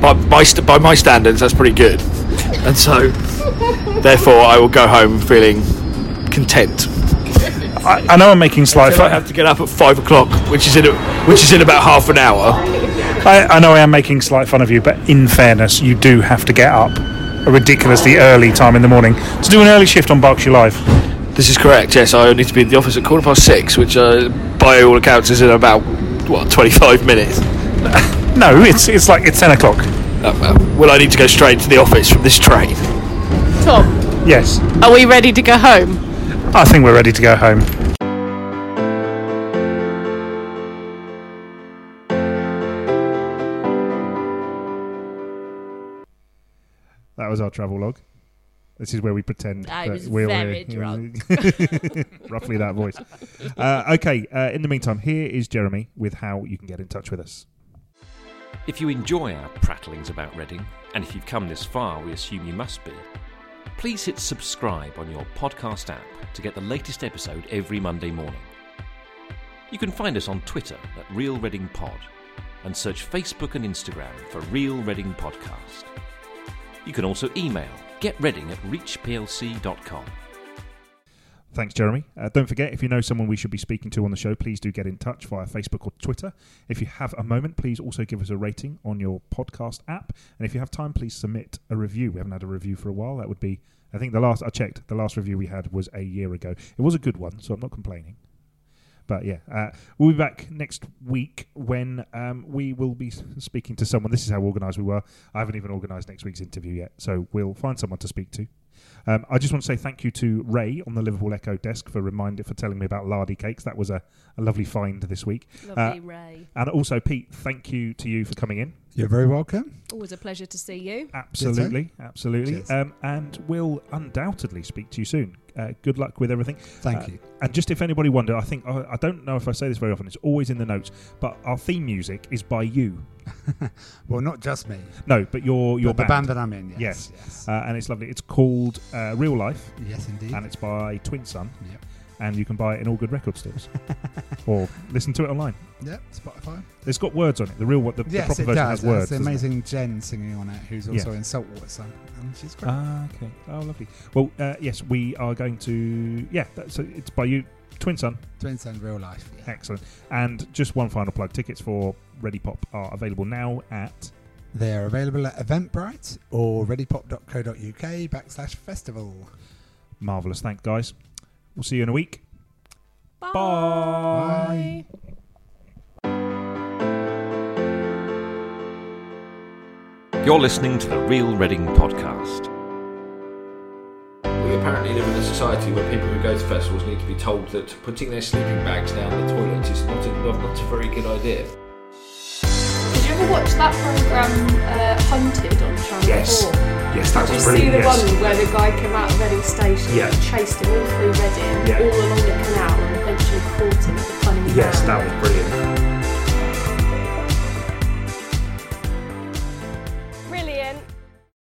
by by, st- by my standards. That's pretty good, and so therefore I will go home feeling content. I, I know I'm making slight I have to get up at five o'clock, which is in a, which is in about half an hour. I, I know I am making slight fun of you, but in fairness, you do have to get up a ridiculously early time in the morning to do an early shift on Berkshire Live. This is correct. Yes, I need to be in the office at quarter past six, which uh, by all accounts is in about what twenty-five minutes. No, it's it's like it's ten o'clock. Uh, well, will I need to go straight to the office from this train? Tom, Yes, are we ready to go home? I think we're ready to go home. That was our travel log. This is where we pretend I that was we're very we're- drunk. roughly that voice. Uh, okay. Uh, in the meantime, here is Jeremy with how you can get in touch with us. If you enjoy our prattlings about Reading, and if you've come this far, we assume you must be, please hit subscribe on your podcast app to get the latest episode every Monday morning. You can find us on Twitter at Real Reading Pod and search Facebook and Instagram for Real Reading Podcast. You can also email getreading at reachplc.com. Thanks, Jeremy. Uh, don't forget, if you know someone we should be speaking to on the show, please do get in touch via Facebook or Twitter. If you have a moment, please also give us a rating on your podcast app. And if you have time, please submit a review. We haven't had a review for a while. That would be, I think the last I checked, the last review we had was a year ago. It was a good one, so I'm not complaining. But yeah, uh, we'll be back next week when um, we will be speaking to someone. This is how organised we were. I haven't even organised next week's interview yet, so we'll find someone to speak to. Um, I just want to say thank you to Ray on the Liverpool Echo desk for reminder for telling me about lardy cakes. That was a, a lovely find this week. Lovely, Ray. And also, Pete, thank you to you for coming in. You're very welcome. Always a pleasure to see you. Absolutely, absolutely. Um, and we'll undoubtedly speak to you soon. Uh, good luck with everything. Thank Uh, you. And just if anybody wondered, I think I, I don't know if I say this very often. It's always in the notes, but our theme music is by you. Well, not just me. No, but your your but the band that I'm in. Yes. Yes. Yes. uh, and it's lovely. It's called uh, Real Life, yes, indeed. and it's by Twin Sun, Yep. And you can buy it in all good record stores or listen to it online. Yep. Spotify. It's got words on it. The real one, the, the proper it version does. has There's words. the doesn't it? amazing Jen singing on it, who's also Yeah. in Saltwater Sun, and she's great. Ah, okay. Oh, lovely. Well, uh, yes, we are going to. Yeah, that, so it's by you, Twin Sun. Twin Sun, real life. Yeah. Excellent. And just one final plug: tickets for Readipop are available now at. They are available at Eventbrite or readipop.co.uk backslash festival. Marvelous. Thanks, guys. We'll see you in a week. Bye. Bye. You're listening to the Real Reading Podcast. We apparently live in a society where people who go to festivals need to be told that putting their sleeping bags down the toilet is not a, not a very good idea. Did you ever watch that programme uh, Hunted on Channel Yes. 4? Yes, that Did you see the one where the guy came out of Reading Station Yeah. and chased him all through Reading, Yeah. all along the canal, and eventually caught him at the Cunning Yes, that was brilliant.